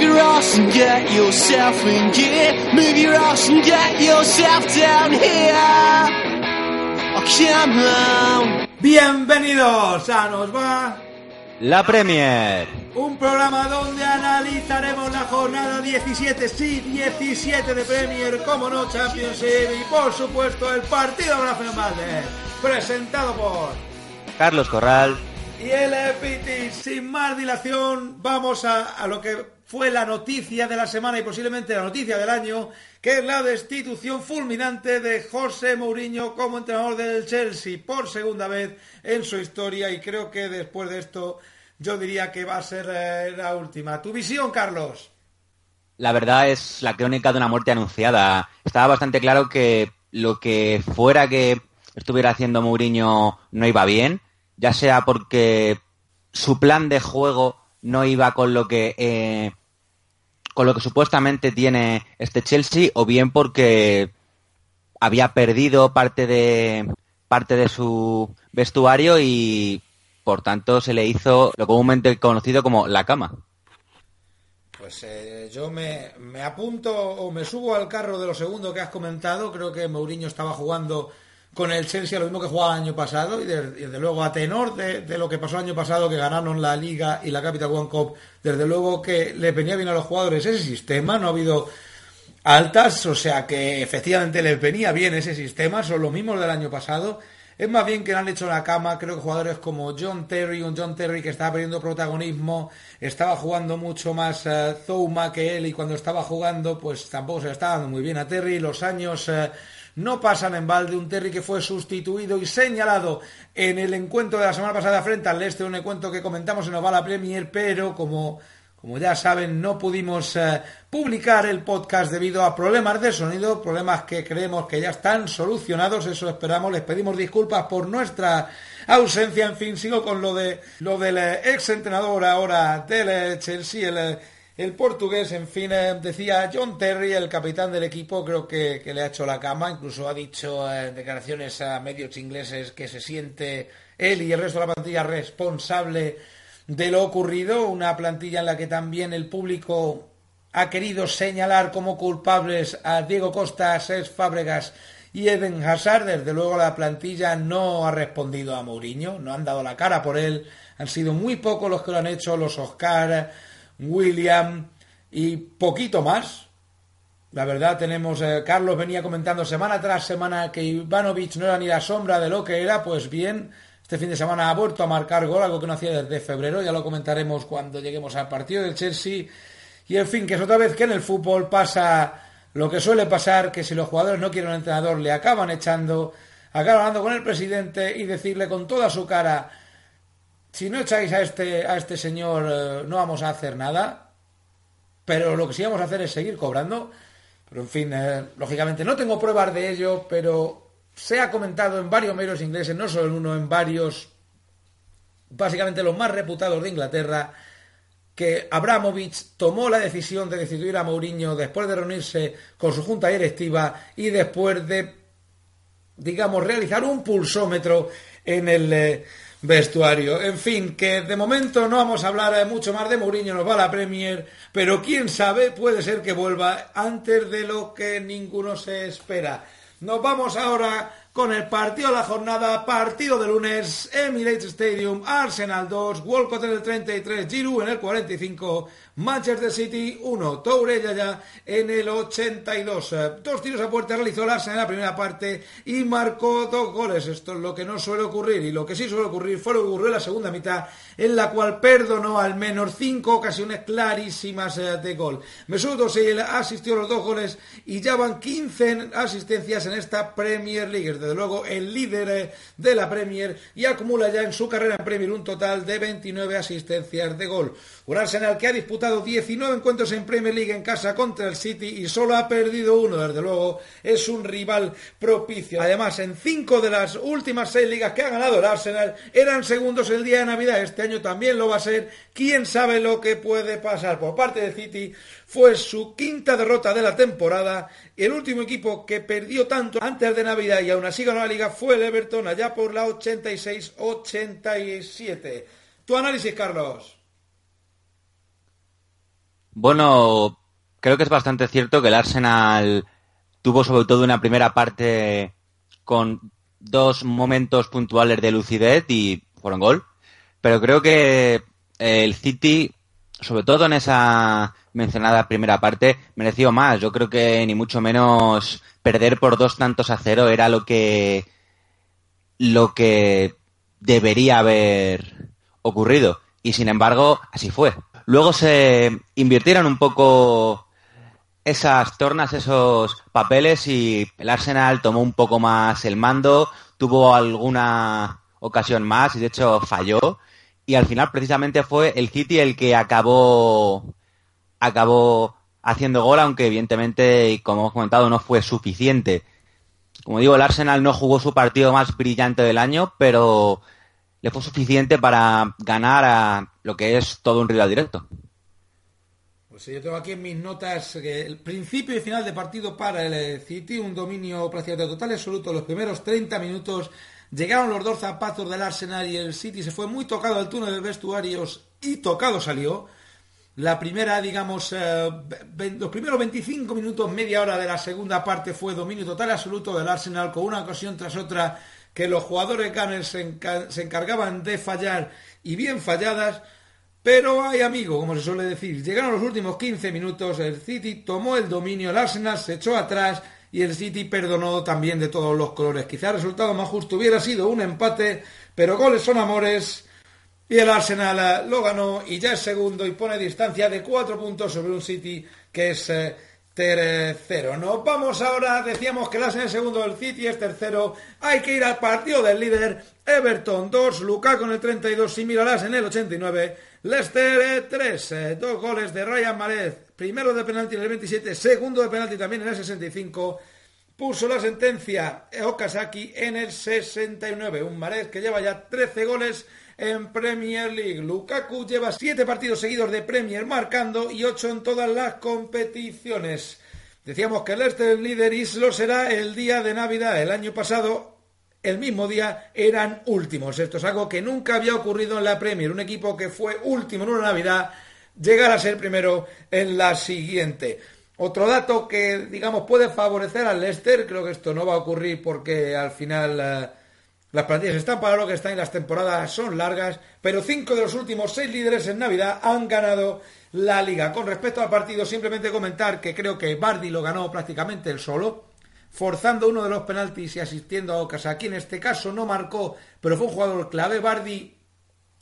Move your ass and get yourself in gear. Move your ass and get yourself down here. Oh, come on. Bienvenidos a Nos Va, La Premier. un programa donde analizaremos la jornada 17, sí, 17 de Premier, como no Championship y por supuesto el partido de Rafael Valde, presentado por Carlos Corral. y el. Sin más dilación, vamos a, a lo que fue la noticia de la semana y posiblemente la noticia del año, que es la destitución fulminante de José Mourinho como entrenador del Chelsea por segunda vez en su historia y creo que después de esto yo diría que va a ser eh, la última. ¿Tu visión, Carlos? La verdad es la crónica de una muerte anunciada. Estaba bastante claro que lo que fuera que estuviera haciendo Mourinho no iba bien, ya sea porque su plan de juego no iba con lo que eh, con lo que supuestamente tiene este Chelsea, o bien porque había perdido parte de parte de su vestuario y por tanto se le hizo lo comúnmente conocido como la cama. Pues eh, yo me, me apunto o me subo al carro de lo segundo que has comentado. Creo que Mourinho estaba jugando con el Chelsea lo mismo que jugaba el año pasado y desde, luego a tenor de, lo que pasó el año pasado que ganaron la Liga y la Capital One Cup, desde luego que le venía bien a los jugadores ese sistema, no ha habido altas, o sea que efectivamente les venía bien ese sistema, son los mismos del año pasado. Es más bien que le han hecho la cama, creo que jugadores como John Terry, un John Terry que estaba perdiendo protagonismo, estaba jugando mucho más eh, Zouma que él y cuando estaba jugando pues tampoco se le estaba dando muy bien a Terry, los años eh, no pasan en balde, un Terry que fue sustituido y señalado en el encuentro de la semana pasada frente al Leicester, un encuentro que comentamos en Ovala Premier, pero como como ya saben, no pudimos eh, publicar el podcast debido a problemas de sonido, problemas que creemos que ya están solucionados, eso esperamos, les pedimos disculpas por nuestra ausencia, en fin, sigo con lo de lo del eh, ex entrenador ahora del eh, Chelsea, el, el portugués, en fin, eh, decía John Terry, el capitán del equipo, creo que, le ha hecho la cama, incluso ha dicho eh, en declaraciones a medios ingleses que se siente él y el resto de la plantilla responsable de lo ocurrido, una plantilla en la que también el público ha querido señalar como culpables a Diego Costa, Cesc Fábregas y Eden Hazard. Desde luego la plantilla no ha respondido a Mourinho, no han dado la cara por él. Han sido muy pocos los que lo han hecho, los Oscar, William y poquito más. La verdad tenemos, eh, Carlos venía comentando semana tras semana que Ivanovic no era ni la sombra de lo que era, pues bien, este fin de semana ha vuelto a marcar gol, algo que no hacía desde febrero, ya lo comentaremos cuando lleguemos al partido del Chelsea. Y en fin, que es otra vez que en el fútbol pasa lo que suele pasar, que si los jugadores no quieren un entrenador le acaban echando, acaban hablando con el presidente y decirle con toda su cara, si no echáis a este, a este señor eh, no vamos a hacer nada, pero lo que sí vamos a hacer es seguir cobrando. Pero en fin, eh, lógicamente no tengo pruebas de ello, pero se ha comentado en varios medios ingleses, no solo en uno, en varios, básicamente los más reputados de Inglaterra, que Abramovich tomó la decisión de destituir a Mourinho después de reunirse con su junta directiva y después de, digamos, realizar un pulsómetro en el eh, vestuario. En fin, que de momento no vamos a hablar eh, mucho más de Mourinho, nos va la Premier, pero quién sabe, puede ser que vuelva antes de lo que ninguno se espera. Nos vamos ahora con el partido de la jornada, partido de lunes, Emirates Stadium, Arsenal 2, Walcott en el 33, Giroud en el 45, Manchester City 1, Toure ya en el 82. Eh, Dos tiros a puerta realizó el Arsenal en la primera parte y marcó dos goles. Esto es lo que no suele ocurrir y lo que sí suele ocurrir fue lo que ocurrió en la segunda mitad, en la cual perdonó al menos cinco ocasiones clarísimas eh, de gol. Mesut Özil asistió a los dos goles y ya van 15 asistencias en esta Premier League. Desde luego el líder eh, de la Premier y acumula ya en su carrera en Premier un total de 29 asistencias de gol. Un Arsenal que ha disputado 19 encuentros en Premier League en casa contra el City y solo ha perdido uno. Desde luego es un rival propicio. Además, en cinco de las últimas seis ligas que ha ganado el Arsenal eran segundos el día de Navidad. Este año también lo va a ser. ¿Quién sabe lo que puede pasar? Por parte de City fue su quinta derrota de la temporada. El último equipo que perdió tanto antes de Navidad y aún así ganó la liga fue el Everton allá por la 86-87. Tu análisis, Carlos. Bueno, creo que es bastante cierto que el Arsenal tuvo sobre todo una primera parte con dos momentos puntuales de lucidez y fueron gol. Pero creo que el City, sobre todo en esa mencionada primera parte, mereció más. Yo creo que ni mucho menos perder por dos tantos a cero era lo que lo que debería haber ocurrido. Y sin embargo, así fue. Luego se invirtieron un poco esas tornas, esos papeles y el Arsenal tomó un poco más el mando, tuvo alguna ocasión más y de hecho falló y al final precisamente fue el City el que acabó acabó haciendo gol, aunque evidentemente, como hemos comentado, no fue suficiente. Como digo, el Arsenal no jugó su partido más brillante del año, pero le fue suficiente para ganar a lo que es todo un rival directo. Pues yo tengo aquí en mis notas que el principio y final de partido para el City, un dominio prácticamente total absoluto. Los primeros 30 minutos llegaron los dos zapatos del Arsenal y el City se fue muy tocado al túnel de vestuarios y tocado salió. La primera, digamos, eh, los primeros 25 minutos, media hora de la segunda parte fue dominio total absoluto del Arsenal con una ocasión tras otra que los jugadores Gunners se, encargaban de fallar y bien falladas. Pero hay amigo, como se suele decir, llegaron los últimos 15 minutos, el City tomó el dominio, el Arsenal se echó atrás y el City perdonó también de todos los colores. Quizá el resultado más justo hubiera sido un empate, pero goles son amores y el Arsenal eh, lo ganó y ya es segundo y pone distancia de cuatro puntos sobre un City que es eh, tercero. Nos vamos ahora, decíamos que el Arsenal es segundo, el City es tercero. Hay que ir al partido del líder. Everton 2, Lukaku en el 32, Similaras en el 89, Leicester 3, eh, dos goles de Ryan Marez, primero de penalti en el 27, segundo de penalti también en el 65 puso la sentencia Okazaki en el 69. Un Marez que lleva ya 13 goles en Premier League. Lukaku lleva siete partidos seguidos de Premier marcando y ocho en todas las competiciones. Decíamos que el Leicester líder y lo será el día de Navidad. El año pasado, el mismo día, eran últimos. Esto es algo que nunca había ocurrido en la Premier. Un equipo que fue último en una Navidad, llegar a ser primero en la siguiente. Otro dato que, digamos, puede favorecer al Leicester, creo que esto no va a ocurrir porque al final... Eh, las plantillas están para lo que están y las temporadas son largas, pero cinco de los últimos seis líderes en Navidad han ganado la liga. Con respecto al partido, simplemente comentar que creo que Bardi lo ganó prácticamente el solo, forzando uno de los penaltis y asistiendo a Okazaki. En este caso no marcó, pero fue un jugador clave. Bardi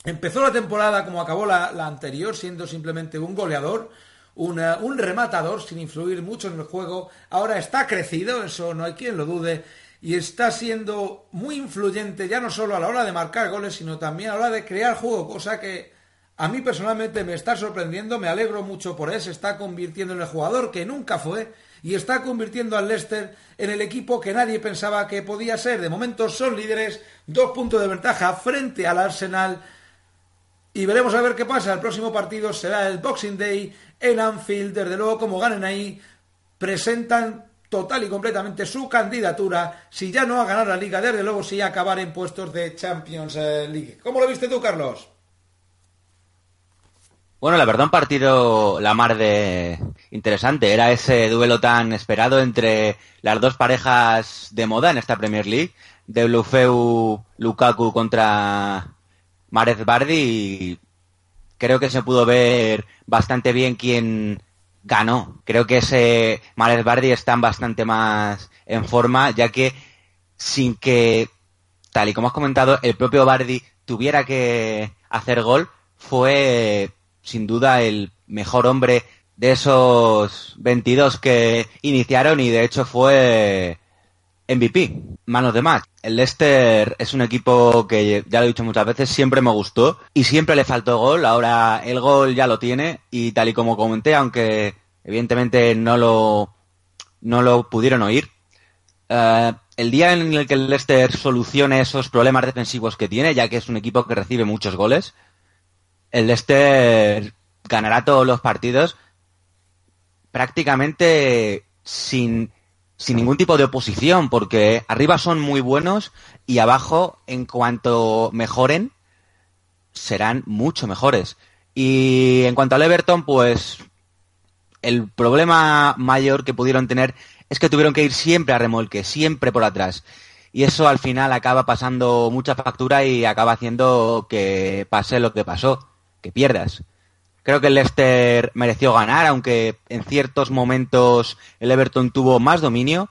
empezó la temporada como acabó la, anterior, siendo simplemente un goleador. Un rematador sin influir mucho en el juego. Ahora está crecido, eso no hay quien lo dude y está siendo muy influyente ya no solo a la hora de marcar goles, sino también a la hora de crear juego, cosa que a mí personalmente me está sorprendiendo, me alegro mucho por él, se está convirtiendo en el jugador que nunca fue y está convirtiendo al Leicester en el equipo que nadie pensaba que podía ser. De momento son líderes, dos puntos de ventaja frente al Arsenal y veremos a ver qué pasa. El próximo partido será el Boxing Day en Anfield. Desde luego, como ganen ahí, presentan total y completamente su candidatura, si ya no a ganar la liga, desde luego sí a acabar en puestos de Champions eh, League. ¿Cómo lo viste tú, Carlos? Bueno, la verdad un partido la mar de interesante. Era ese duelo tan esperado entre las dos parejas de moda en esta Premier League, de Blufeu Lukaku contra Marez Bardi creo que se pudo ver bastante bien quién ganó. Creo que ese Marez Bardi está bastante más en forma, ya que sin que, tal y como has comentado, el propio Bardi tuviera que hacer gol, fue sin duda el mejor hombre de esos 22 que iniciaron y de hecho fue MVP, manos de más. El Leicester es un equipo que, ya lo he dicho muchas veces, siempre me gustó y siempre le faltó gol. Ahora el gol ya lo tiene y tal y como comenté, aunque evidentemente no lo, no lo pudieron oír, eh, el día en el que el Leicester solucione esos problemas defensivos que tiene, ya que es un equipo que recibe muchos goles, el Leicester ganará todos los partidos prácticamente sin sin ningún tipo de oposición, porque arriba son muy buenos y abajo, en cuanto mejoren, serán mucho mejores. Y en cuanto al Everton, pues el problema mayor que pudieron tener es que tuvieron que ir siempre a remolque, siempre por atrás. Y eso al final acaba pasando mucha factura y acaba haciendo que pase lo que pasó, que pierdas. Creo que el Leicester mereció ganar, aunque en ciertos momentos el Everton tuvo más dominio,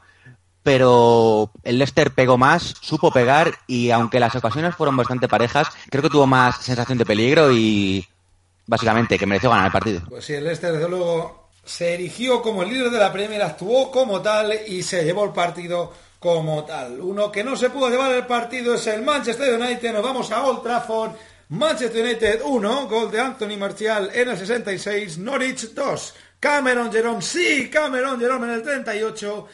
pero el Leicester pegó más, supo pegar y aunque las ocasiones fueron bastante parejas, creo que tuvo más sensación de peligro y básicamente que mereció ganar el partido. Pues sí, el Leicester desde luego se erigió como el líder de la Premier, actuó como tal y se llevó el partido como tal. Uno que no se pudo llevar el partido es el Manchester United. Nos vamos a Old Trafford. Manchester United 1, gol de Anthony Martial en el 66, Norwich 2. Cameron Jerome, sí, Cameron Jerome en el 38.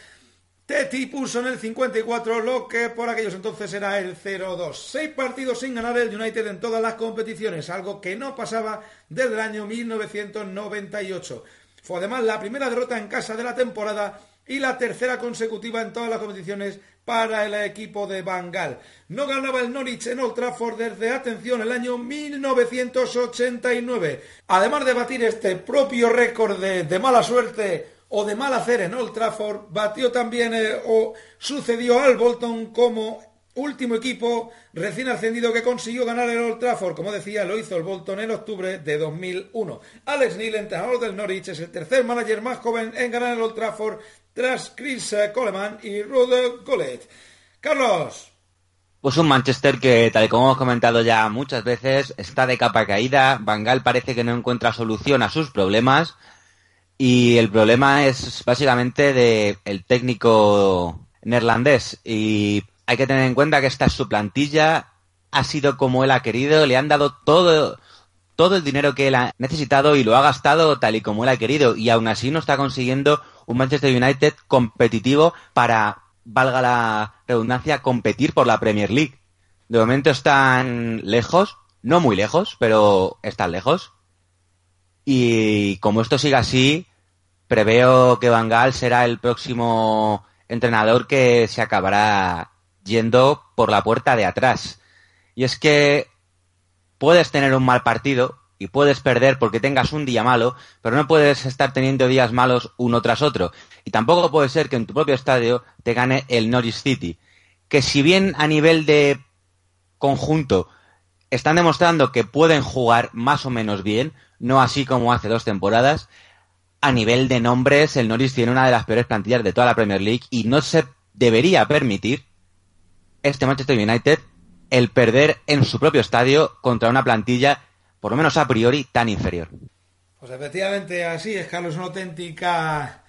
Teti puso en el 54 lo que por aquellos entonces era el 0-2. Seis partidos sin ganar el United en todas las competiciones, algo que no pasaba desde el año 1998. Fue además la primera derrota en casa de la temporada y la tercera consecutiva en todas las competiciones para el equipo de Bangal. No ganaba el Norwich en Old Trafford desde, atención, el año 1989. Además de batir este propio récord de mala suerte o de mal hacer en Old Trafford, batió también eh, o sucedió al Bolton como último equipo recién ascendido que consiguió ganar el Old Trafford. Como decía, lo hizo el Bolton en octubre de 2001. Alex Neil, entrenador del Norwich, es el tercer manager más joven en ganar el Old Trafford tras Chris Coleman y Rod Gollet. Carlos. Pues un Manchester que, tal y como hemos comentado ya muchas veces, está de capa caída. Bangal parece que no encuentra solución a sus problemas. Y el problema es básicamente de el técnico neerlandés. Y hay que tener en cuenta que esta es su plantilla, ha sido como él ha querido, le han dado todo, todo el dinero que él ha necesitado y lo ha gastado tal y como él ha querido. Y aún así no está consiguiendo un Manchester United competitivo para, valga la redundancia, competir por la Premier League. De momento están lejos, no muy lejos, pero están lejos. Y como esto siga así, preveo que Van Gaal será el próximo entrenador que se acabará yendo por la puerta de atrás. Y es que puedes tener un mal partido y puedes perder porque tengas un día malo, pero no puedes estar teniendo días malos uno tras otro. Y tampoco puede ser que en tu propio estadio te gane el Norwich City, que si bien a nivel de conjunto están demostrando que pueden jugar más o menos bien, no así como hace dos temporadas. A nivel de nombres, el Norwich tiene una de las peores plantillas de toda la Premier League y no se debería permitir este Manchester United el perder en su propio estadio contra una plantilla, por lo menos a priori, tan inferior. Pues efectivamente así es, Carlos, una auténtica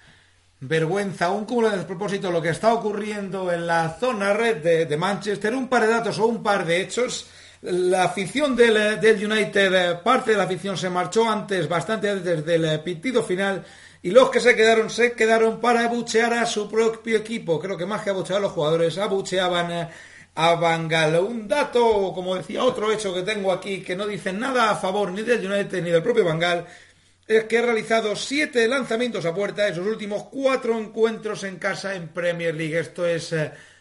vergüenza, un cúmulo de despropósito lo que está ocurriendo en la zona red de, Manchester, un par de datos o un par de hechos la afición del, United, eh, parte de la afición se marchó antes, bastante antes del eh, pitido final, y los que se quedaron, se quedaron para abuchear a su propio equipo. Creo que más que abuchear a los jugadores, abucheaban eh, a Bangal. Un dato, como decía, otro hecho que tengo aquí, que no dice nada a favor ni del United ni del propio Bangal, es que ha realizado siete lanzamientos a puerta en sus últimos cuatro encuentros en casa en Premier League. Esto es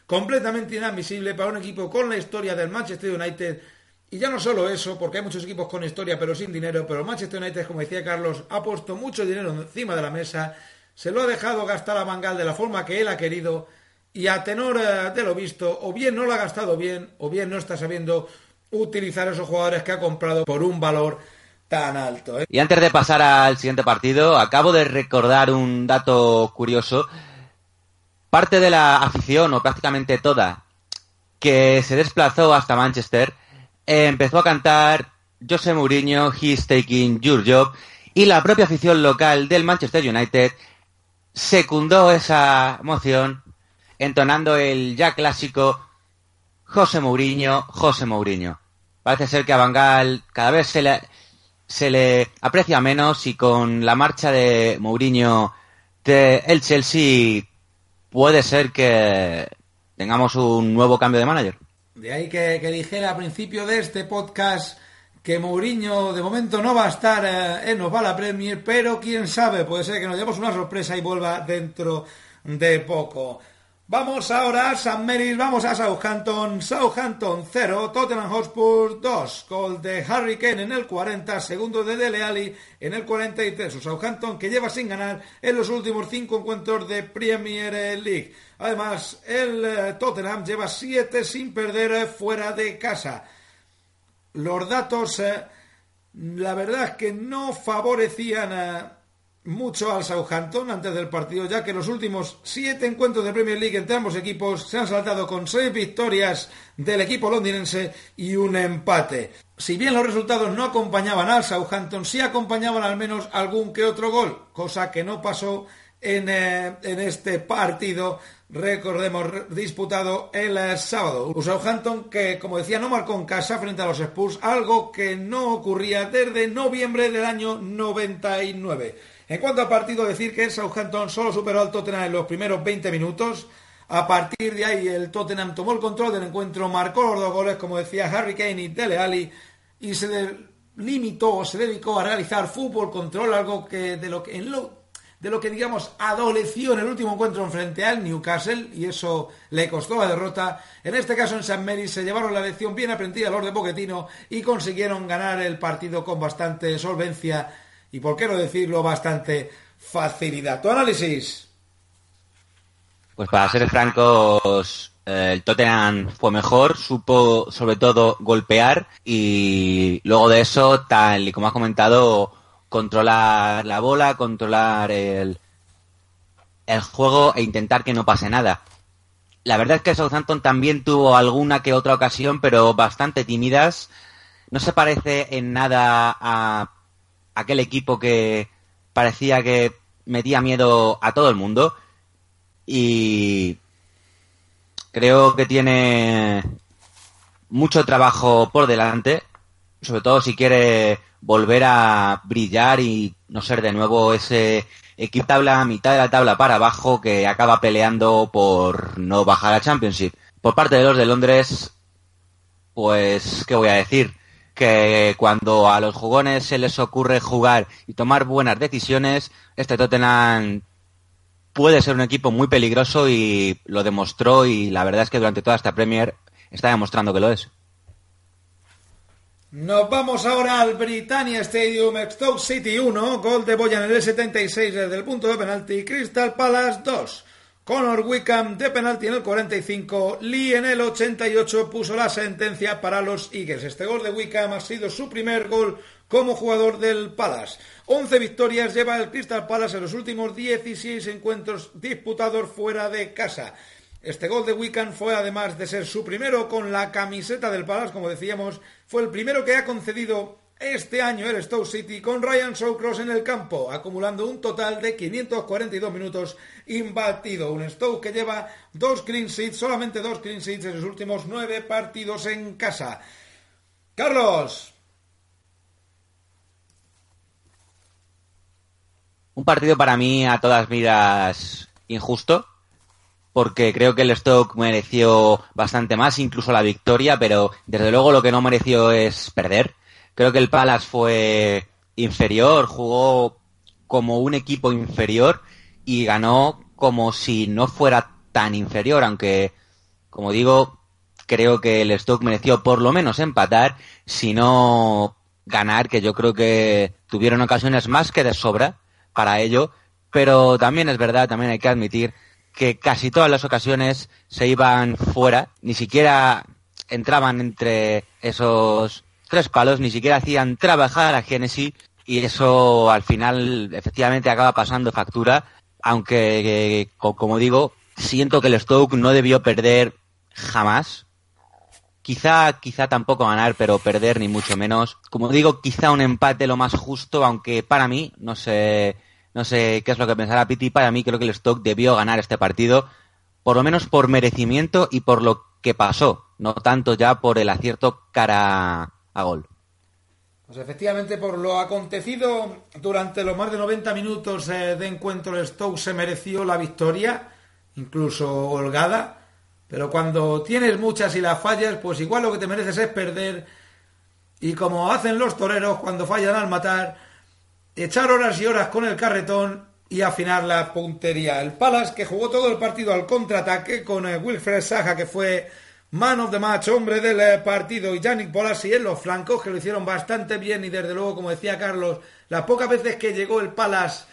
completamente inadmisible para un equipo con la historia del Manchester United. Y ya no solo eso, porque hay muchos equipos con historia pero sin dinero, pero Manchester United, como decía Carlos, ha puesto mucho dinero encima de la mesa, se lo ha dejado gastar a Bangal de la forma que él ha querido y a tenor eh, de lo visto, o bien no lo ha gastado bien, o bien no está sabiendo utilizar esos jugadores que ha comprado por un valor tan alto. ¿eh? Y antes de pasar al siguiente partido, acabo de recordar un dato curioso parte de la afición, o prácticamente toda, que se desplazó hasta Manchester, empezó a cantar José Mourinho, He's Taking Your Job, y la propia afición local del Manchester United secundó esa moción entonando el ya clásico José Mourinho, José Mourinho. Parece ser que a Bangal cada vez se le, se le aprecia menos y con la marcha de Mourinho de el Chelsea puede ser que tengamos un nuevo cambio de manager. De ahí que, dijera al principio de este podcast que Mourinho de momento no va a estar eh, en Nos la Premier, pero quién sabe, puede ser que nos llevemos una sorpresa y vuelva dentro de poco. Vamos ahora a San Mary's, vamos a Southampton, Southampton 0, Tottenham Hotspur 2, gol de Harry Kane en el 40, segundo de Dele Alli en el 43, o Southampton que lleva sin ganar en los últimos cinco encuentros de Premier League. Además, el eh, Tottenham lleva siete sin perder eh, fuera de casa. Los datos, eh, la verdad es que no favorecían a mucho al Southampton antes del partido, ya que los últimos siete encuentros de Premier League entre ambos equipos se han saltado con seis victorias del equipo londinense y un empate. Si bien los resultados no acompañaban al Southampton, sí acompañaban al menos algún que otro gol, cosa que no pasó en, eh, en este partido, recordemos, disputado el eh, sábado. Un Southampton que, como decía, no marcó en casa frente a los Spurs, algo que no ocurría desde noviembre del año 99. En cuanto al partido, decir que Southampton solo superó al Tottenham en los primeros 20 minutos. A partir de ahí, el Tottenham tomó el control del encuentro, marcó los dos goles, como decía Harry Kane y Dele Alli, y se limitó, se dedicó a realizar fútbol control, algo que de lo que en de lo que digamos adoleció en el último encuentro frente al Newcastle y eso le costó la derrota. En este caso en San Mary se llevaron la lección bien aprendida los de Poquetino y consiguieron ganar el partido con bastante solvencia y, por qué no decirlo, bastante facilidad. ¿Tu análisis? Pues para ser francos, eh, el Tottenham fue mejor, supo sobre todo golpear y luego de eso, tal y como has comentado, controlar la bola, controlar el, el juego e intentar que no pase nada. La verdad es que Southampton también tuvo alguna que otra ocasión, pero bastante tímidas. No se parece en nada a aquel equipo que parecía que metía miedo a todo el mundo y creo que tiene mucho trabajo por delante, sobre todo si quiere volver a brillar y no ser de nuevo ese equipo tabla mitad de la tabla para abajo que acaba peleando por no bajar a Championship. Por parte de los de Londres, pues, ¿qué voy a decir? Que cuando a los jugones se les ocurre jugar y tomar buenas decisiones, este Tottenham puede ser un equipo muy peligroso y lo demostró y la verdad es que durante toda esta Premier está demostrando que lo es. Nos vamos ahora al Britannia Stadium, Stoke City 1, gol de Boyan en el 76 desde el punto de penalti, Crystal Palace 2. Conor Wickham de penalti en el 45, Lee en el 88 puso la sentencia para los Eagles. Este gol de Wickham ha sido su primer gol como jugador del Palace. 11 victorias lleva el Crystal Palace en los últimos 16 encuentros disputados fuera de casa. Este gol de Wickham fue, además de ser su primero con la camiseta del Palace, como decíamos, fue el primero que ha concedido este año el Stoke City con Ryan Shawcross en el campo, acumulando un total de 542 minutos imbatido. Un Stoke que lleva dos clean sheets, solamente dos clean sheets en los últimos nueve partidos en casa. Carlos. Un partido para mí a todas miras injusto, porque creo que el Stoke mereció bastante más, incluso la victoria, pero desde luego lo que no mereció es perder Creo que el Palace fue inferior, jugó como un equipo inferior y ganó como si no fuera tan inferior, aunque, como digo, creo que el Stoke mereció por lo menos empatar, si no ganar, que yo creo que tuvieron ocasiones más que de sobra para ello, pero también es verdad, también hay que admitir que casi todas las ocasiones se iban fuera, ni siquiera entraban entre esos tres palos, ni siquiera hacían trabajar a Genesis y eso al final efectivamente acaba pasando factura, aunque como digo, siento que el Stoke no debió perder jamás. Quizá, quizá tampoco ganar, pero perder ni mucho menos. Como digo, quizá un empate lo más justo, aunque para mí, no sé, no sé qué es lo que pensará Piti, para mí creo que el Stoke debió ganar este partido, por lo menos por merecimiento y por lo que pasó, no tanto ya por el acierto cara, a gol. Pues efectivamente, por lo acontecido durante los más de 90 minutos eh, de encuentro, el Stoke se mereció la victoria, incluso holgada. Pero cuando tienes muchas y las fallas, pues igual lo que te mereces es perder. Y como hacen los toreros cuando fallan al matar, echar horas y horas con el carretón y afinar la puntería. El Palace que jugó todo el partido al contraataque con eh, Wilfred Saja que fue man of the match, hombre del eh, partido, y Yannick Polasi en los flancos que lo hicieron bastante bien y desde luego, como decía Carlos, las pocas veces que llegó el Palace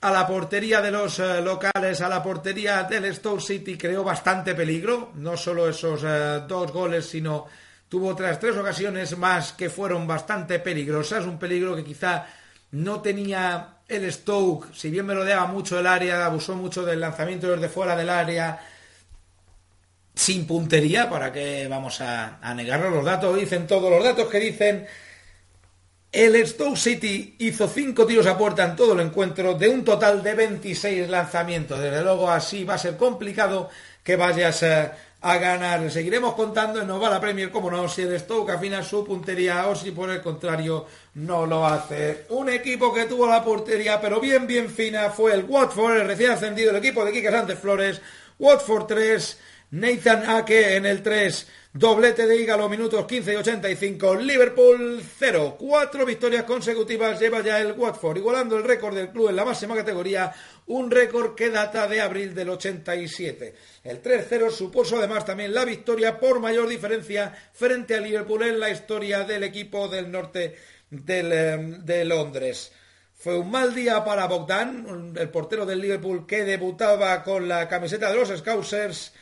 a la portería de los eh, locales, a la portería del Stoke City, creó bastante peligro, no solo esos dos goles, sino tuvo otras tres ocasiones más que fueron bastante peligrosas, un peligro que quizá no tenía el Stoke, si bien me rodeaba mucho el área, abusó mucho del lanzamiento desde fuera del área, sin puntería, para que vamos a, a negarlo. Los datos dicen todos los datos que dicen. El Stoke City hizo cinco tiros a puerta en todo el encuentro de un total de 26 lanzamientos. Desde luego así va a ser complicado que vayas a a ganar. Seguiremos contando en va la Premier, como no, si el Stoke afina su puntería o si por el contrario no lo hace. Un equipo que tuvo la portería, pero bien, bien fina, fue el Watford, el recién ascendido, el equipo de Quique Sánchez Flores. Watford 3, Nathan Ake en el 3. Doblete de Hígalo, minutos 15 y 85. Liverpool 0. Cuatro victorias consecutivas lleva ya el Watford, igualando el récord del club en la máxima categoría, un récord que data de abril del 87. El 3-0 supuso además también la victoria por mayor diferencia frente a Liverpool en la historia del equipo del norte eh, de Londres. Fue un mal día para Bogdan, el portero del Liverpool que debutaba con la camiseta de los Scousers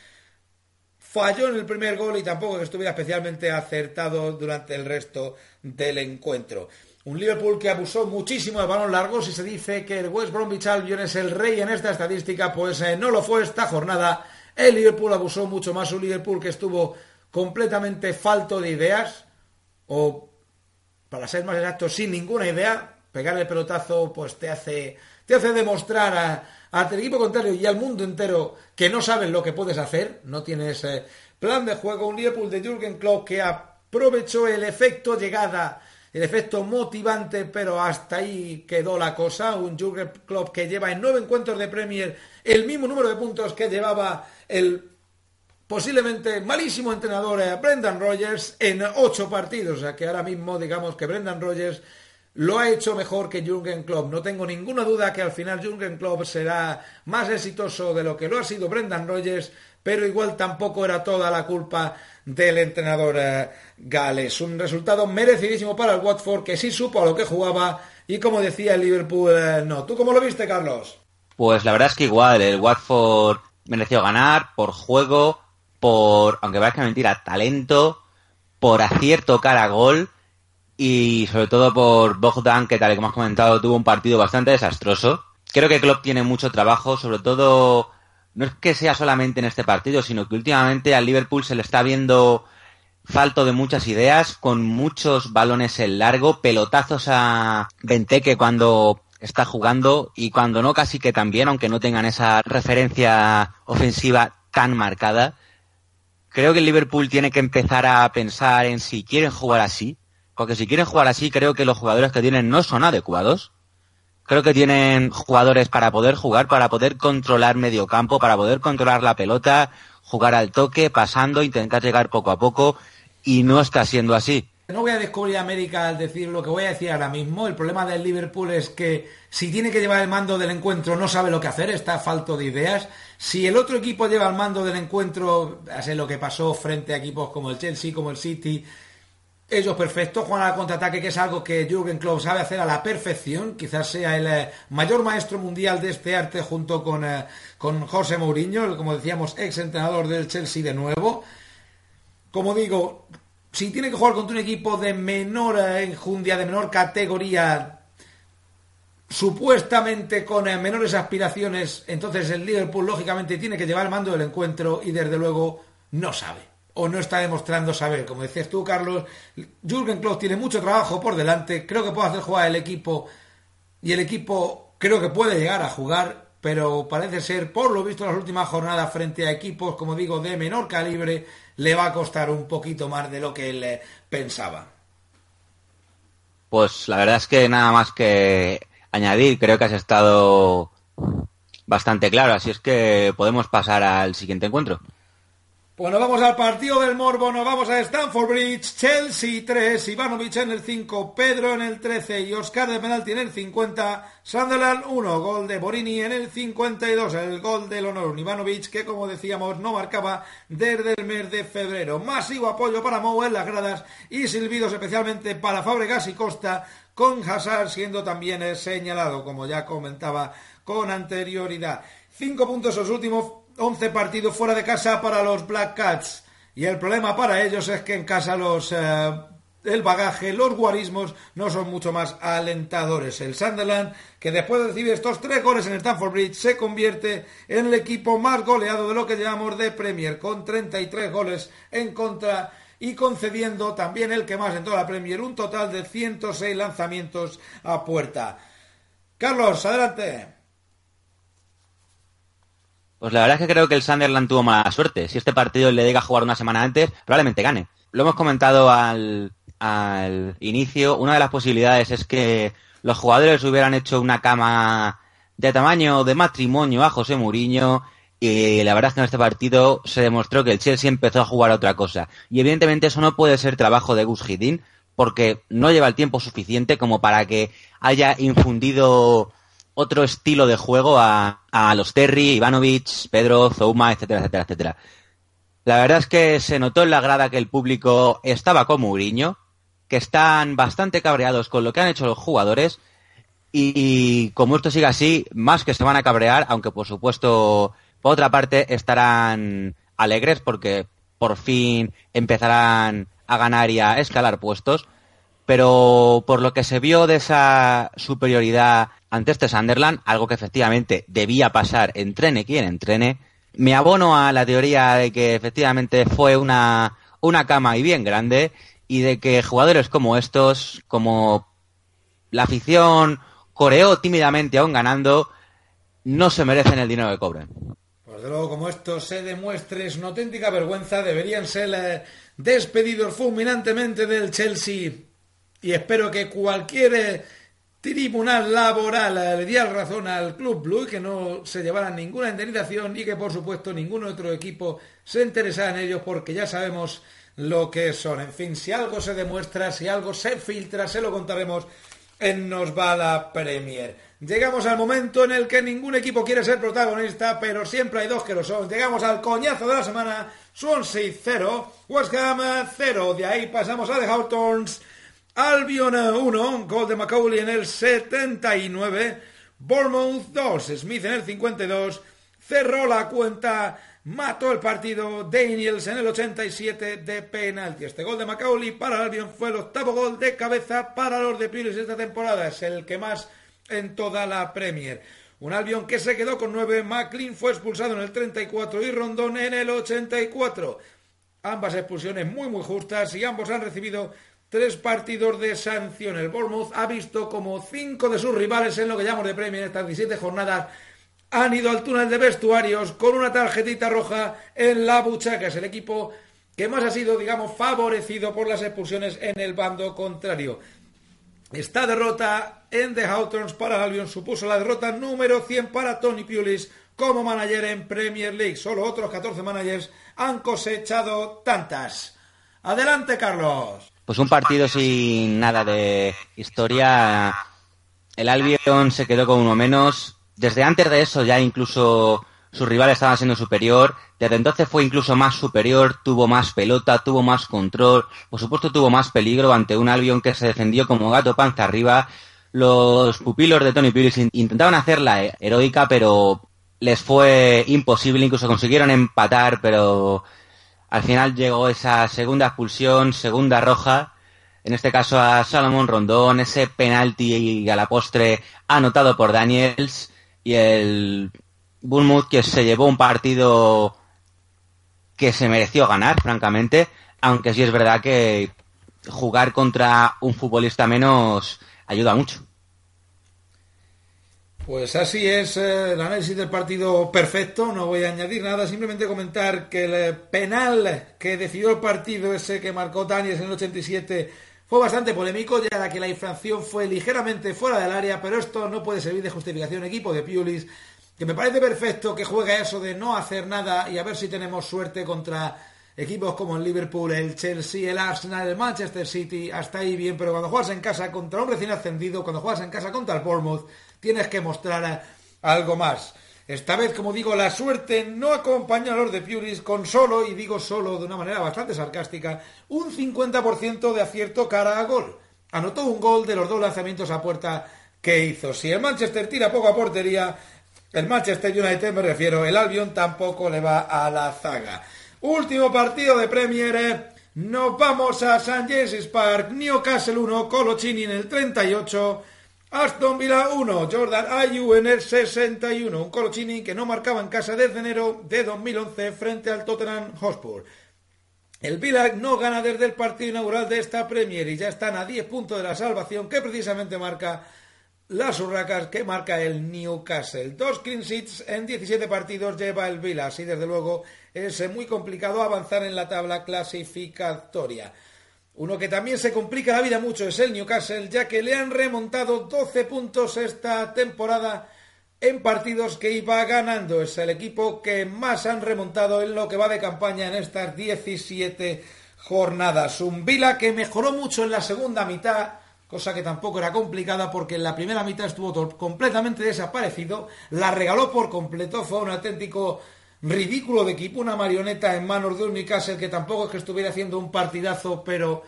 falló en el primer gol y tampoco que estuviera especialmente acertado durante el resto del encuentro. Un Liverpool que abusó muchísimo de balón largo. Si se dice que el West Bromwich Albion es el rey en esta estadística, pues eh, no lo fue esta jornada. El Liverpool abusó mucho más. Un Liverpool que estuvo completamente falto de ideas, o para ser más exacto, sin ninguna idea. Pegar el pelotazo, pues te hace, te hace demostrar a, al equipo contrario y al mundo entero que no saben lo que puedes hacer, no tienes eh, plan de juego, un Liverpool de Jürgen Klopp que aprovechó el efecto llegada, el efecto motivante, pero hasta ahí quedó la cosa, un Jürgen Klopp que lleva en nueve encuentros de Premier el mismo número de puntos que llevaba el posiblemente malísimo entrenador eh, Brendan Rodgers en ocho partidos, o sea que ahora mismo digamos que Brendan Rodgers lo ha hecho mejor que Jürgen Klopp. No tengo ninguna duda que al final Jürgen Klopp será más exitoso de lo que lo ha sido Brendan Rodgers, pero igual tampoco era toda la culpa del entrenador eh, Gales. Un resultado merecidísimo para el Watford que sí supo a lo que jugaba y como decía el Liverpool eh, no. ¿Tú cómo lo viste, Carlos? Pues la verdad es que igual, el Watford mereció ganar por juego, por, aunque parezca mentira, talento, por acierto cara a gol y sobre todo por Bogdan, que tal y como has comentado, tuvo un partido bastante desastroso. Creo que Klopp tiene mucho trabajo, sobre todo, no es que sea solamente en este partido, sino que últimamente al Liverpool se le está viendo falto de muchas ideas, con muchos balones en largo, pelotazos a Benteke cuando está jugando y cuando no casi que también, aunque no tengan esa referencia ofensiva tan marcada. Creo que el Liverpool tiene que empezar a pensar en si quieren jugar así, porque si quieren jugar así, creo que los jugadores que tienen no son adecuados. Creo que tienen jugadores para poder jugar, para poder controlar medio campo, para poder controlar la pelota, jugar al toque, pasando, intentar llegar poco a poco, y no está siendo así. No voy a descubrir América al decir lo que voy a decir ahora mismo. El problema del Liverpool es que si tiene que llevar el mando del encuentro no sabe lo que hacer, está falto de ideas. Si el otro equipo lleva el mando del encuentro, hace lo que pasó frente a equipos como el Chelsea, como el City, ellos perfectos, juegan al contraataque, que es algo que Jürgen Klopp sabe hacer a la perfección. Quizás sea el eh, mayor maestro mundial de este arte junto con, eh, con José Mourinho, el, como decíamos, ex entrenador del Chelsea de nuevo. Como digo, si tiene que jugar contra un equipo de menor eh, enjundia, de menor categoría, supuestamente con menores aspiraciones, entonces el Liverpool lógicamente tiene que llevar el mando del encuentro y desde luego no sabe o no está demostrando saber. Como decías tú, Carlos, Jürgen Klopp tiene mucho trabajo por delante, creo que puede hacer jugar el equipo y el equipo creo que puede llegar a jugar, pero parece ser, por lo visto en las últimas jornadas frente a equipos, como digo, de menor calibre, le va a costar un poquito más de lo que él eh, pensaba. Pues la verdad es que nada más que añadir, creo que has estado bastante claro, así es que podemos pasar al siguiente encuentro. Bueno, vamos al partido del Morbo, nos vamos a Stanford Bridge, Chelsea 3, Ivanovic en el 5, Pedro en el 13 y Oscar de penalti en el 50, Sunderland 1, gol de Borini en el 52, el gol del honor Ivanovic que como decíamos no marcaba desde el mes de febrero. Masivo apoyo para Mou en las gradas y silbidos especialmente para Fabregas y Costa, con Hazard siendo también señalado, como ya comentaba con anterioridad. Cinco puntos los últimos 11 partidos fuera de casa para los Black Cats. Y el problema para ellos es que en casa los eh, el bagaje, los guarismos no son mucho más alentadores. El Sunderland, que después de recibir estos tres goles en el Stamford Bridge, se convierte en el equipo más goleado de lo que llamamos de Premier, con 33 goles en contra y concediendo también el que más en toda la Premier, un total de 106 lanzamientos a puerta. Carlos, adelante. Pues la verdad es que creo que el Sunderland tuvo mala suerte. Si este partido le llega a jugar una semana antes, probablemente gane. Lo hemos comentado al, al inicio. Una de las posibilidades es que los jugadores hubieran hecho una cama de tamaño de matrimonio a José Mourinho y la verdad es que en este partido se demostró que el Chelsea empezó a jugar a otra cosa. Y evidentemente eso no puede ser trabajo de Gus Hiddink porque no lleva el tiempo suficiente como para que haya infundido otro estilo de juego a, a los Terry, Ivanovic, Pedro, Zouma, etcétera, etcétera, etcétera. La verdad es que se notó en la grada que el público estaba con Mourinho, que están bastante cabreados con lo que han hecho los jugadores y, como esto sigue así, más que se van a cabrear, aunque por supuesto, por otra parte, estarán alegres porque por fin empezarán a ganar y a escalar puestos pero por lo que se vio de esa superioridad ante este Sunderland, algo que efectivamente debía pasar entrene quien entrene, me abono a la teoría de que efectivamente fue una, una cama y bien grande y de que jugadores como estos, como la afición coreó tímidamente aún ganando, no se merecen el dinero que cobran. Pues de luego, como esto se demuestre, es una auténtica vergüenza, deberían ser eh, despedidos fulminantemente del Chelsea y espero que cualquier eh, tribunal laboral le diera razón al Club Blue que no se llevaran ninguna indemnización y que por supuesto ningún otro equipo se interesara en ellos porque ya sabemos lo que son. En fin, si algo se demuestra, si algo se filtra, se lo contaremos en Nos va la Premier. Llegamos al momento en el que ningún equipo quiere ser protagonista, pero siempre hay dos que lo son. Llegamos al coñazo de la semana, Swansea 0, West Ham 0. De ahí pasamos a The Hawthorns Albion 1, gol de Macaulay en el 79, Bournemouth 2, Smith en el 52, cerró la cuenta, mató el partido, Daniels en el 87 de penalti. Este gol de Macaulay para Albion fue el octavo gol de cabeza para los de Pires esta temporada, es el que más en toda la Premier. Un Albion que se quedó con 9, McLean fue expulsado en el 34 y Rondón en el 84. Ambas expulsiones muy muy justas y ambos han recibido tres partidos de sanción. El Bournemouth ha visto como cinco de sus rivales en lo que llamamos de premio en estas 17 jornadas han ido al túnel de vestuarios con una tarjetita roja en la buchaca. Es el equipo que más ha sido, digamos, favorecido por las expulsiones en el bando contrario. Esta derrota en The Hawthorns para Albion supuso la derrota número 100 para Tony Pulis como manager en Premier League. Solo otros 14 managers han cosechado tantas. Adelante, Carlos. Pues un partido sin nada de historia. El Albion se quedó con uno menos. Desde antes de eso ya incluso sus rivales estaban siendo superior. Desde entonces fue incluso más superior, tuvo más pelota, tuvo más control. Por supuesto tuvo más peligro ante un Albion que se defendió como gato panza arriba. Los pupilos de Tony Pulis intentaban hacer la heroica, pero les fue imposible. Incluso consiguieron empatar, pero al final llegó esa segunda expulsión, segunda roja, en este caso a Salomón Rondón, ese penalti a la postre anotado por Daniels. Y el Bournemouth que se llevó un partido que se mereció ganar, francamente, aunque sí es verdad que jugar contra un futbolista menos ayuda mucho. Pues así es eh, el análisis del partido perfecto, no voy a añadir nada, simplemente comentar que el penal que decidió el partido, ese que marcó Daniels en el 87, fue bastante polémico, ya que la infracción fue ligeramente fuera del área, pero esto no puede servir de justificación. Equipo de Piulis que me parece perfecto que juegue eso de no hacer nada y a ver si tenemos suerte contra equipos como el Liverpool, el Chelsea, el Arsenal, el Manchester City, hasta ahí bien, pero cuando juegas en casa contra un recién ascendido, cuando juegas en casa contra el Bournemouth, tienes que mostrar algo más. Esta vez, como digo, la suerte no acompaña a los de Puris con solo, y digo solo de una manera bastante sarcástica, un 50% de acierto cara a gol. Anotó un gol de los dos lanzamientos a puerta que hizo. Si el Manchester tira poco a portería, el Manchester United, me refiero, el Albion tampoco le va a la zaga. Último partido de Premier. Eh. Nos vamos a St. James's Park, Newcastle 1, Colocini en el 38, Aston Villa 1, Jordan Ayew en el 61, un Colocini que no marcaba en casa desde enero de 2011 frente al Tottenham Hotspur. El Villa no gana desde el partido inaugural de esta Premier y ya están a 10 puntos de la salvación que precisamente marca las urracas que marca el Newcastle. Dos clean sheets en 17 partidos lleva el Villa. Así, desde luego, es muy complicado avanzar en la tabla clasificatoria. Uno que también se complica la vida mucho es el Newcastle, ya que le han remontado 12 puntos esta temporada en partidos que iba ganando. Es el equipo que más han remontado en lo que va de campaña en estas 17 jornadas. Un Vila que mejoró mucho en la segunda mitad cosa que tampoco era complicada porque en la primera mitad estuvo completamente desaparecido, la regaló por completo, fue un auténtico ridículo de equipo, una marioneta en manos de un Newcastle que tampoco es que estuviera haciendo un partidazo, pero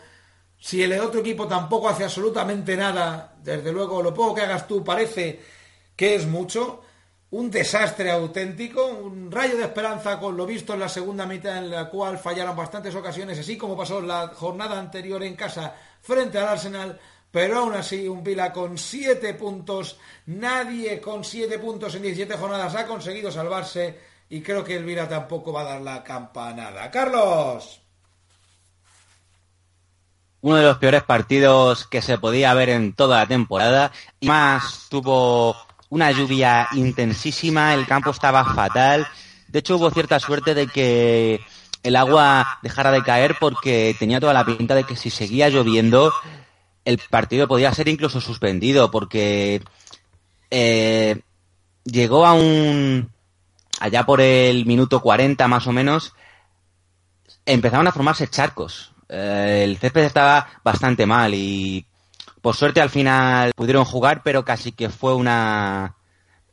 si el otro equipo tampoco hace absolutamente nada, desde luego lo poco que hagas tú parece que es mucho, un desastre auténtico, un rayo de esperanza con lo visto en la segunda mitad en la cual fallaron bastantes ocasiones, así como pasó la jornada anterior en casa frente al Arsenal, pero aún así un Vila con siete puntos, nadie con siete puntos en 17 jornadas ha conseguido salvarse y creo que el Vila tampoco va a dar la campanada. Carlos. Uno de los peores partidos que se podía ver en toda la temporada y más tuvo una lluvia intensísima, el campo estaba fatal. De hecho, hubo cierta suerte de que el agua dejara de caer porque tenía toda la pinta de que si seguía lloviendo el partido podía ser incluso suspendido porque eh, llegó a un allá por el minuto 40 más o menos empezaron a formarse charcos. Eh, el césped estaba bastante mal y por suerte al final pudieron jugar pero casi que fue una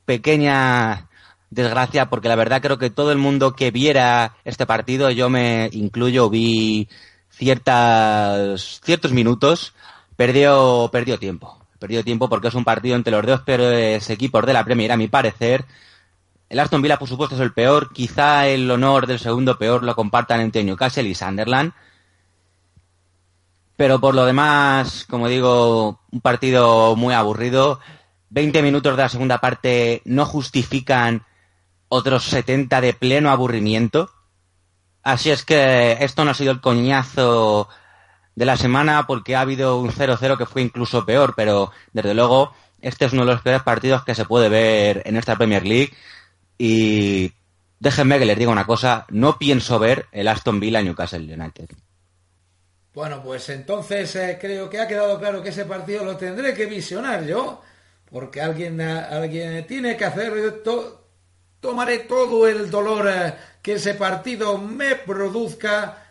pequeña desgracia porque la verdad creo que todo el mundo que viera este partido yo me incluyo vi ciertas ciertos minutos perdió, perdió tiempo. Perdió tiempo porque es un partido entre los dos peores equipos de la Premier, a mi parecer. El Aston Villa, por supuesto, es el peor. Quizá el honor del segundo peor lo compartan entre Newcastle y Sunderland. Pero por lo demás, como digo, un partido muy aburrido. 20 minutos de la segunda parte no justifican otros 70 de pleno aburrimiento. Así es que esto no ha sido el coñazo de la semana porque ha habido un 0-0 que fue incluso peor, pero desde luego este es uno de los peores partidos que se puede ver en esta Premier League y déjenme que les diga una cosa, no pienso ver el Aston Villa Newcastle United. Bueno, pues entonces eh, creo que ha quedado claro que ese partido lo tendré que visionar yo, porque alguien, eh, alguien tiene que hacer, tomaré todo el dolor eh, que ese partido me produzca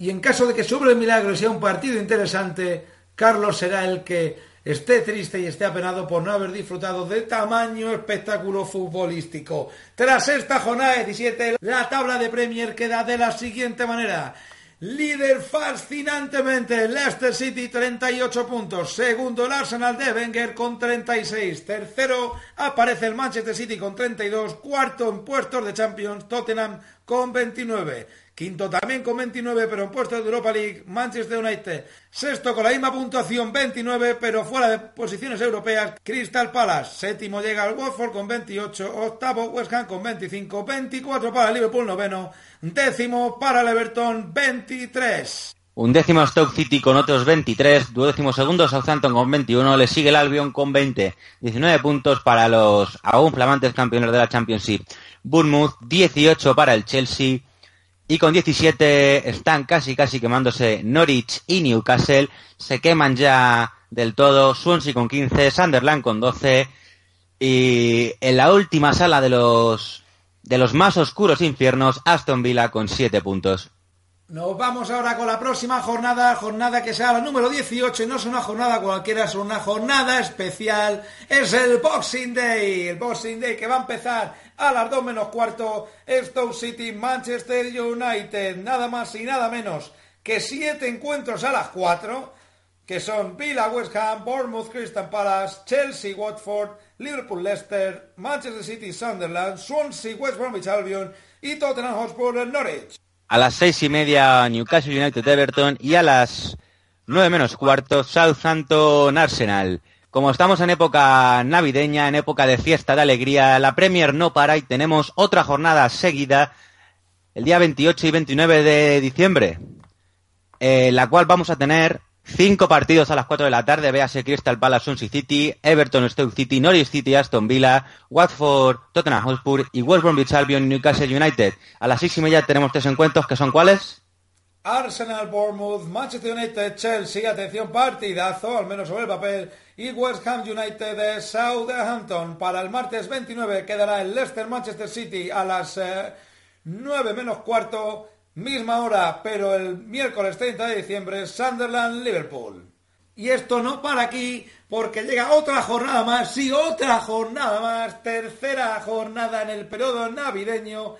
y en caso de que sobre el milagro sea un partido interesante, Carlos será el que esté triste y esté apenado por no haber disfrutado de tamaño espectáculo futbolístico. Tras esta jornada 17, la tabla de Premier queda de la siguiente manera. Líder fascinantemente Leicester City 38 puntos. Segundo el Arsenal de Wenger con 36. Tercero aparece el Manchester City con 32. Cuarto en puestos de Champions Tottenham con 29. Quinto también con 29, pero en puestos de Europa League, Manchester United. Sexto con la misma puntuación, 29, pero fuera de posiciones europeas, Crystal Palace. Séptimo llega el Watford con 28. Octavo, West Ham con 25. 24 para Liverpool, noveno. Décimo para el Everton, 23. Un décimo Stoke City con otros 23, duodécimo segundo Southampton con 21, le sigue el Albion con 20, 19 puntos para los aún flamantes campeones de la Championship. Bournemouth, 18 para el Chelsea, y con 17 están casi casi quemándose Norwich y Newcastle. Se queman ya del todo. Swansea con 15, Sunderland con 12. Y en la última sala de los de los más oscuros infiernos, Aston Villa con 7 puntos. Nos vamos ahora con la próxima jornada, jornada que será la número 18, y no es una jornada cualquiera, es una jornada especial, es el Boxing Day, el Boxing Day que va a empezar a las 2 menos cuarto, Stoke City, Manchester United, nada más y nada menos que 7 encuentros a las 4, que son Villa, West Ham, Bournemouth, Crystal Palace, Chelsea, Watford, Liverpool, Leicester, Manchester City, Sunderland, Swansea, West Bromwich Albion y Tottenham Hotspur, Norwich. A las seis y media Newcastle United Everton y a las nueve menos cuarto Southampton Arsenal. Como estamos en época navideña, en época de fiesta, de alegría, la Premier no para y tenemos otra jornada seguida el día 28 y 29 de diciembre, en la cual vamos a tener Cinco partidos a las 4 de la tarde, véase Crystal Palace, Swansea City, Everton, Stoke City, Norwich City, Aston Villa, Watford, Tottenham Hotspur y West Bromwich Albion, Newcastle United. A las seis y media tenemos tres encuentros que son ¿cuáles? Arsenal, Bournemouth, Manchester United, Chelsea, atención, partidazo, al menos sobre el papel, y West Ham United de Southampton. Para el martes 29 quedará el Leicester Manchester City a las eh, nueve 9 menos cuarto Misma hora, pero el miércoles 30 de diciembre, Sunderland-Liverpool. Y esto no para aquí, porque llega otra jornada más, sí, otra jornada más, tercera jornada en el periodo navideño.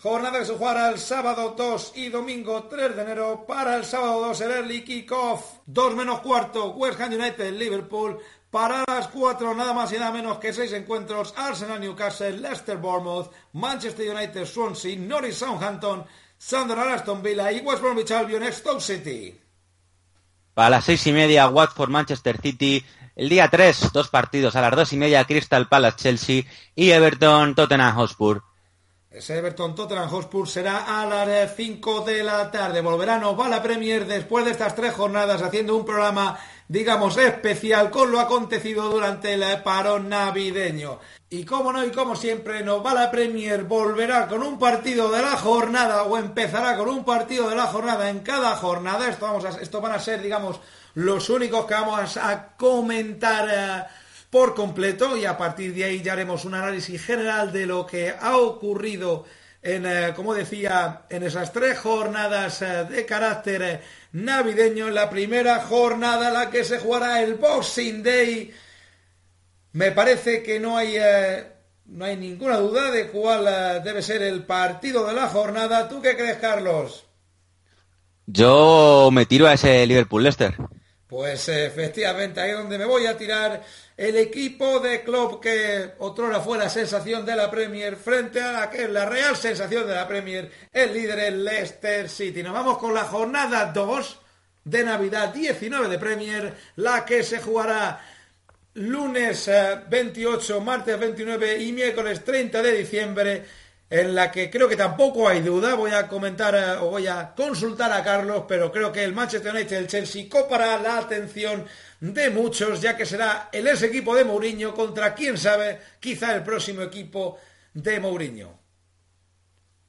Jornada que se jugará el sábado 2 y domingo 3 de enero. Para el sábado 2 el early kickoff. 2 menos cuarto West Ham United Liverpool. Para las 4 nada más y nada menos que 6 encuentros Arsenal Newcastle, Leicester Bournemouth, Manchester United Swansea, Norwich Southampton, Sunderland, Aston Villa y West Bromwich Albion, Stoke City. Para las seis y media, Watford, Manchester City. El día 3, dos partidos. A las dos y media, Crystal Palace, Chelsea. Y Everton, Tottenham Hotspur. Ese Everton Tottenham Hotspur será a las 5 de la tarde. Volverá, va la Premier después de estas tres jornadas haciendo un programa, digamos, especial con lo acontecido durante el parón navideño. Y como no y como siempre, nos va la Premier, volverá con un partido de la jornada o empezará con un partido de la jornada en cada jornada. Esto, vamos a, esto van a ser, digamos, los únicos que vamos a comentar eh, por completo y a partir de ahí ya haremos un análisis general de lo que ha ocurrido en, eh, como decía, en esas tres jornadas eh, de carácter navideño. En la primera jornada, la que se jugará el Boxing Day me parece que no hay, eh, no hay ninguna duda de cuál eh, debe ser el partido de la jornada. ¿Tú qué crees, Carlos? Yo me tiro a ese Liverpool-Leicester. Pues efectivamente, ahí es donde me voy a tirar el equipo de club que otrora fue la sensación de la Premier frente a la que es la real sensación de la Premier, el líder el Leicester City. Nos vamos con la jornada 2 de Navidad 19 de Premier, la que se jugará lunes 28, eh, martes 29 y miércoles 30 de diciembre, en la que creo que tampoco hay duda. Voy a comentar eh, o voy a consultar a Carlos, pero creo que el Manchester United el Chelsea copará la atención de muchos, ya que será el ex equipo de Mourinho contra, quién sabe, quizá el próximo equipo de Mourinho.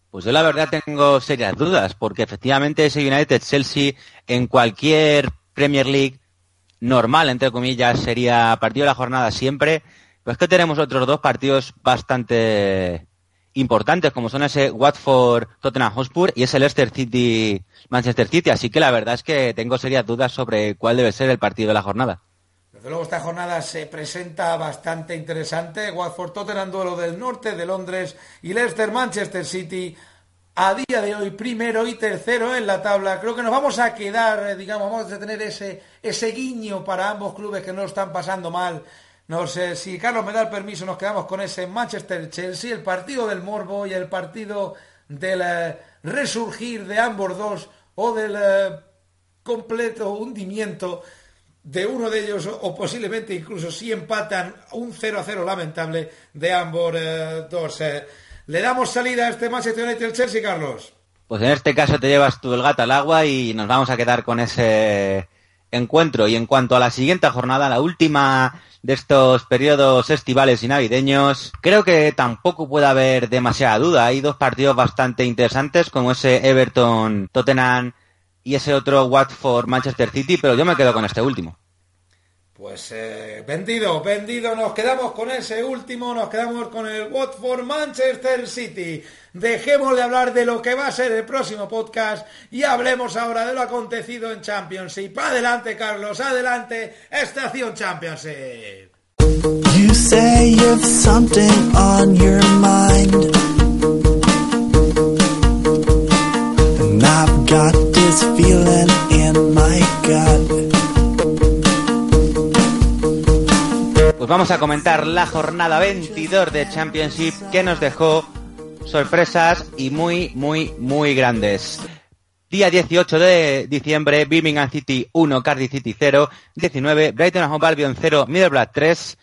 Pues yo la verdad tengo serias dudas, porque efectivamente ese United Chelsea en cualquier Premier League normal, entre comillas, sería partido de la jornada siempre. Pero es que tenemos otros dos partidos bastante importantes, como son ese Watford Tottenham Hotspur y ese Leicester City Manchester City. Así que la verdad es que tengo serias dudas sobre cuál debe ser el partido de la jornada. Desde luego esta jornada se presenta bastante interesante. Watford Tottenham duelo del norte de Londres y Leicester Manchester City a día de hoy primero y tercero en la tabla. Creo que nos vamos a quedar, eh, digamos, vamos a tener ese, ese guiño para ambos clubes que no están pasando mal. No sé si Carlos me da el permiso, nos quedamos con ese Manchester-Chelsea, el partido del morbo y el partido del eh, resurgir de ambos dos o del eh, completo hundimiento de uno de ellos o posiblemente incluso si empatan un 0 a 0 lamentable de ambos dos. ¿Le damos salida a este Manchester United Chelsea, Carlos? Pues en este caso te llevas tú el gato al agua y nos vamos a quedar con ese encuentro. Y en cuanto a la siguiente jornada, la última de estos periodos estivales y navideños, creo que tampoco puede haber demasiada duda. Hay dos partidos bastante interesantes, como ese Everton Tottenham y ese otro Watford Manchester City, pero yo me quedo con este último. Pues eh, vendido, vendido, nos quedamos con ese último, nos quedamos con el Watford Manchester City. Dejemos de hablar de lo que va a ser el próximo podcast y hablemos ahora de lo acontecido en Championship. Adelante, Carlos, adelante, Estación Championship. Vamos a comentar la jornada 22 de Championship que nos dejó sorpresas y muy, muy, muy grandes. Día 18 de diciembre, Birmingham City 1, Cardiff City 0, 19, Brighton Hove Albion 0, Middlesbrough 3.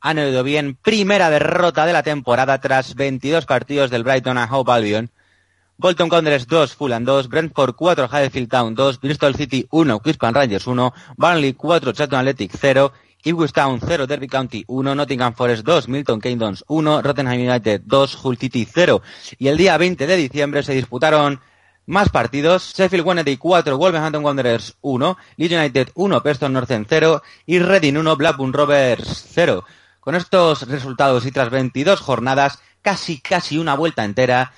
Han oído bien, primera derrota de la temporada tras 22 partidos del Brighton Hove Albion. Bolton Wanderers 2, Fulham 2, Brentford 4, Huddersfield Town 2, Bristol City 1, Crispan Rangers 1, Burnley 4, Chatham Athletic 0 Ipswich Town 0, Derby County 1, Nottingham Forest 2, Milton Keynes 1, Rottenham United 2, Hull City 0. Y el día 20 de diciembre se disputaron más partidos. Sheffield Wednesday 4, Wolverhampton Wanderers 1, Leeds United 1, Preston Northern 0 y Reading 1, Blackburn Rovers 0. Con estos resultados y tras 22 jornadas, casi casi una vuelta entera,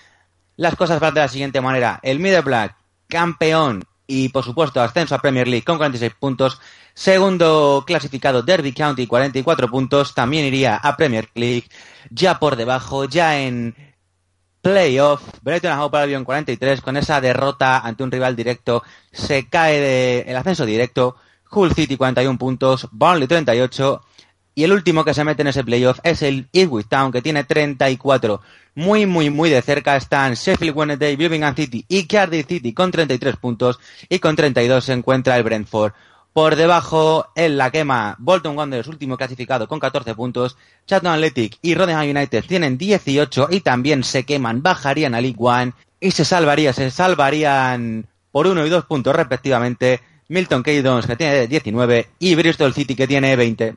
las cosas van de la siguiente manera. El Middlesbrough, campeón y por supuesto ascenso a Premier League con 46 puntos, Segundo clasificado Derby County, 44 puntos, también iría a Premier League. Ya por debajo, ya en playoff, Brighton Hove Albion 43, con esa derrota ante un rival directo, se cae de el ascenso directo. Hull City 41 puntos, Burnley 38 y el último que se mete en ese playoff es el Ipswich Town que tiene 34. Muy muy muy de cerca están Sheffield Wednesday, Birmingham City y Cardiff City con 33 puntos y con 32 se encuentra el Brentford. Por debajo, en la quema, Bolton Wanderers, último clasificado con 14 puntos. Chatham Athletic y Rotherham United tienen 18 y también se queman, bajarían a League One y se salvaría, se salvarían por uno y dos puntos respectivamente. Milton Keynes que tiene 19 y Bristol City que tiene 20.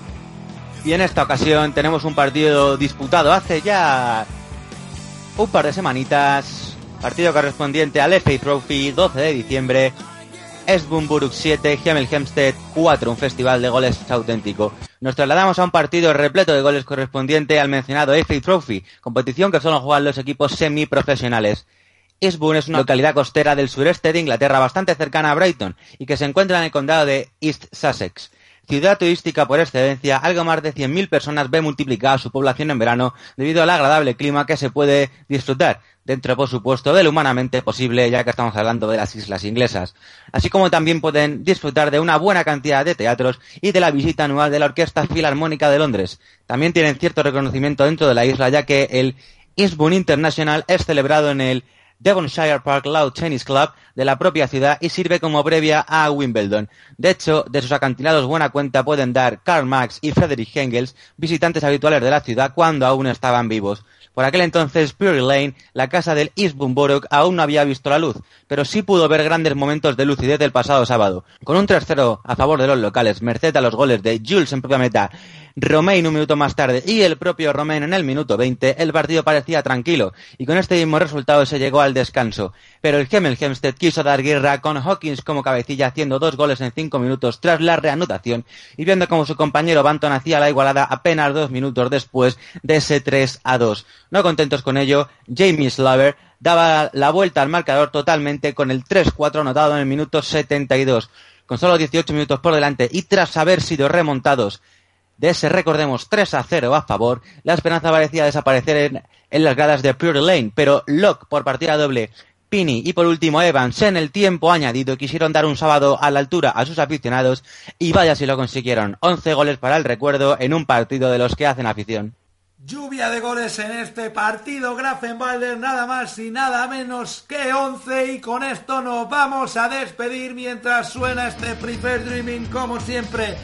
y en esta ocasión tenemos un partido disputado hace ya un par de semanitas, partido correspondiente al FA Trophy 12 de diciembre Esbumburg 7, Hemel Hempstead 4, un festival de goles auténtico. Nos trasladamos a un partido repleto de goles correspondiente al mencionado FA Trophy, competición que solo juegan los equipos semiprofesionales. Eastbourne es una localidad costera del sureste de Inglaterra bastante cercana a Brighton y que se encuentra en el condado de East Sussex. Ciudad turística por excelencia, algo más de 100.000 personas ve multiplicada su población en verano debido al agradable clima que se puede disfrutar, dentro por supuesto de lo humanamente posible ya que estamos hablando de las islas inglesas, así como también pueden disfrutar de una buena cantidad de teatros y de la visita anual de la Orquesta Filarmónica de Londres. También tienen cierto reconocimiento dentro de la isla ya que el Eastbourne International es celebrado en el Devonshire Park Loud Tennis Club de la propia ciudad y sirve como previa a Wimbledon. De hecho, de sus acantilados buena cuenta pueden dar Karl Marx y Friedrich Engels, visitantes habituales de la ciudad cuando aún estaban vivos. Por aquel entonces, Puri Lane, la casa del Eastbourne Borough, aún no había visto la luz, pero sí pudo ver grandes momentos de lucidez del pasado sábado. Con un 3-0 a favor de los locales, merced a los goles de Jules en propia meta Romain un minuto más tarde y el propio Romain en el minuto 20, el partido parecía tranquilo y con este mismo resultado se llegó al descanso. Pero el Hemel Hempstead quiso dar guerra con Hawkins como cabecilla haciendo dos goles en cinco minutos tras la reanudación y viendo como su compañero Banton hacía la igualada apenas dos minutos después de ese 3 a 2. No contentos con ello, Jamie Slaver daba la vuelta al marcador totalmente con el 3-4 anotado en el minuto 72. Con solo 18 minutos por delante y tras haber sido remontados de ese, recordemos, 3 a 0 a favor, la esperanza parecía desaparecer en, las gradas de Pure Lane, pero Locke por partida doble, Pini y por último Evans en el tiempo añadido quisieron dar un sábado a la altura a sus aficionados y vaya si lo consiguieron. 11 goles para el recuerdo en un partido de los que hacen afición. Lluvia de goles en este partido, Grafenwalder, nada más y nada menos que 11 y con esto nos vamos a despedir mientras suena este Prefer Dreaming como siempre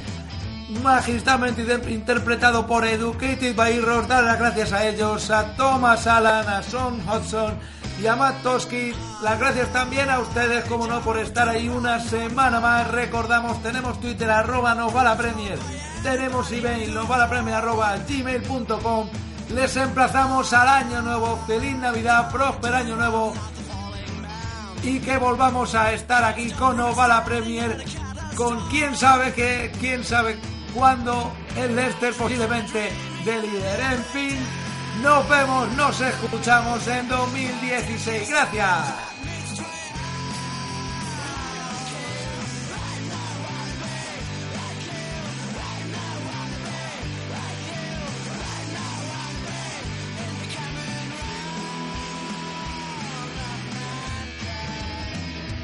magistralmente interpretado por Educated by. Dar las gracias a ellos, a Thomas Allen, a Son Hudson y a Matt Toski. Las gracias también a ustedes, como no, por estar ahí una semana más. Recordamos, tenemos Twitter, arroba nos va la Premier. Tenemos email, nos va la Premier, arroba gmail.com. Les emplazamos al año nuevo. Feliz Navidad, próspero año nuevo. Y que volvamos a estar aquí con Nos va la Premier. Con quién sabe qué, quién sabe cuándo el Leicester posiblemente de líder. En fin, nos vemos, nos escuchamos en 2016. Gracias.